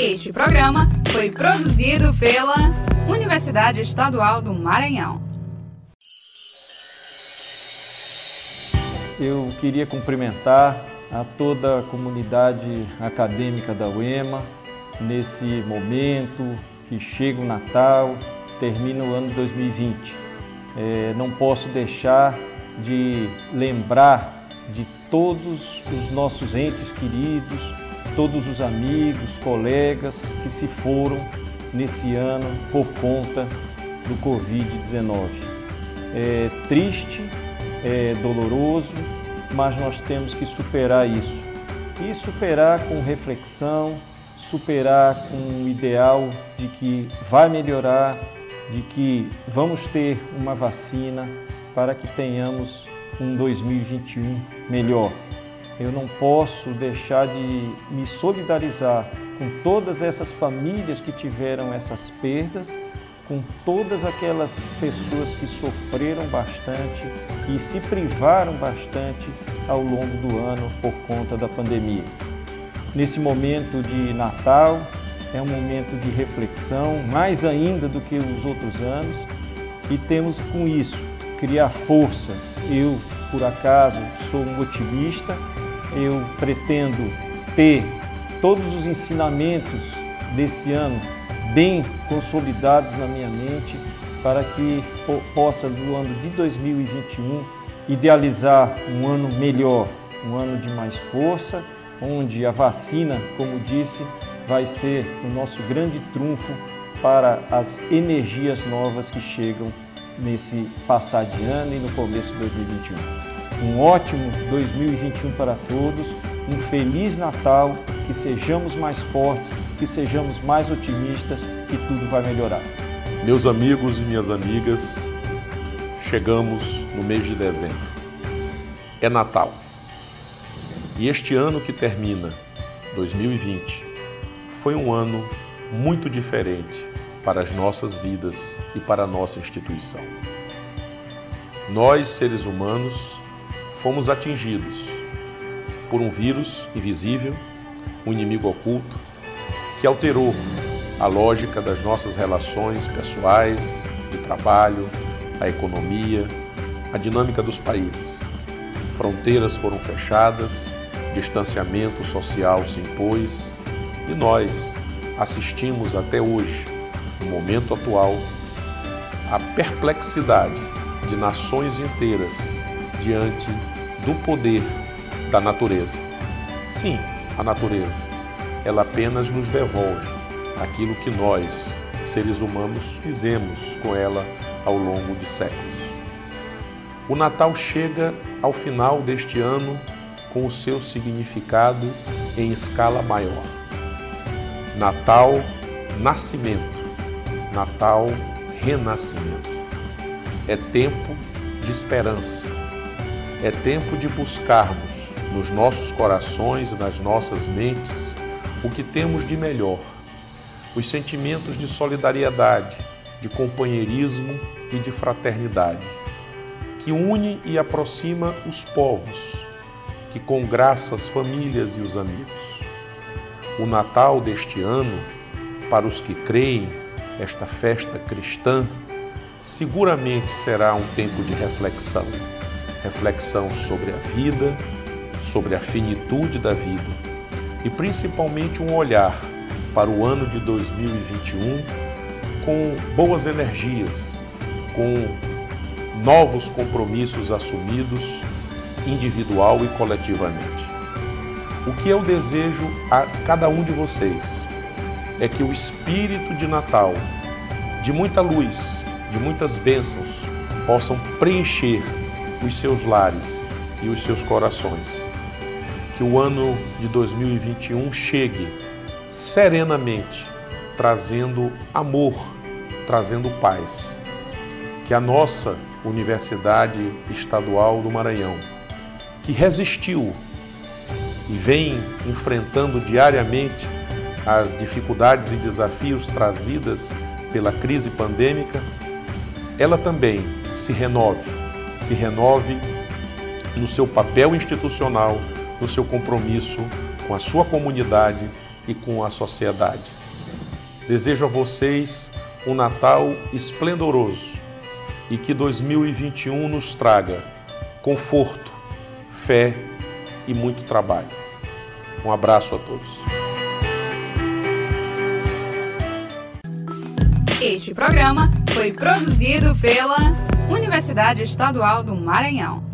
Este programa foi produzido pela Universidade Estadual do Maranhão. Eu queria cumprimentar a toda a comunidade acadêmica da UEMA nesse momento que chega o Natal, termina o ano 2020. É, não posso deixar de lembrar de todos os nossos entes queridos, todos os amigos, colegas que se foram nesse ano por conta do Covid-19. É triste, é doloroso, mas nós temos que superar isso. E superar com reflexão, superar com o ideal de que vai melhorar, de que vamos ter uma vacina para que tenhamos um 2021 melhor. Eu não posso deixar de me solidarizar com todas essas famílias que tiveram essas perdas, com todas aquelas pessoas que sofreram bastante e se privaram bastante ao longo do ano por conta da pandemia. Nesse momento de Natal, é um momento de reflexão, mais ainda do que os outros anos, e temos com isso criar forças. Eu, por acaso, sou um otimista, eu pretendo ter todos os ensinamentos desse ano bem consolidados na minha mente para que possa, no ano de 2021, idealizar um ano melhor, um ano de mais força, onde a vacina, como disse, vai ser o nosso grande trunfo para as energias novas que chegam nesse passar de ano e no começo de 2021. Um ótimo 2021 para todos, um feliz Natal, que sejamos mais fortes, que sejamos mais otimistas, que tudo vai melhorar. Meus amigos e minhas amigas, chegamos no mês de dezembro. É Natal. E este ano que termina, 2020, foi um ano muito diferente para as nossas vidas e para a nossa instituição. Nós, seres humanos, fomos atingidos por um vírus invisível, um inimigo oculto, que alterou a lógica das nossas relações pessoais, de trabalho, a economia, a dinâmica dos países. Fronteiras foram fechadas, distanciamento social se impôs e nós assistimos até hoje no momento atual, a perplexidade de nações inteiras diante do poder da natureza. Sim, a natureza, ela apenas nos devolve aquilo que nós, seres humanos, fizemos com ela ao longo de séculos. O Natal chega ao final deste ano com o seu significado em escala maior. Natal, nascimento Natal, renascimento. É tempo de esperança. É tempo de buscarmos nos nossos corações e nas nossas mentes o que temos de melhor. Os sentimentos de solidariedade, de companheirismo e de fraternidade, que une e aproxima os povos, que congraça as famílias e os amigos. O Natal deste ano, para os que creem, esta festa cristã, seguramente será um tempo de reflexão. Reflexão sobre a vida, sobre a finitude da vida e principalmente um olhar para o ano de 2021 com boas energias, com novos compromissos assumidos individual e coletivamente. O que eu desejo a cada um de vocês é que o espírito de Natal, de muita luz, de muitas bênçãos, possam preencher os seus lares e os seus corações. Que o ano de 2021 chegue serenamente, trazendo amor, trazendo paz. Que a nossa Universidade Estadual do Maranhão, que resistiu e vem enfrentando diariamente as dificuldades e desafios trazidas pela crise pandêmica, ela também se renove, se renove no seu papel institucional, no seu compromisso com a sua comunidade e com a sociedade. Desejo a vocês um Natal esplendoroso e que 2021 nos traga conforto, fé e muito trabalho. Um abraço a todos. Este programa foi produzido pela Universidade Estadual do Maranhão.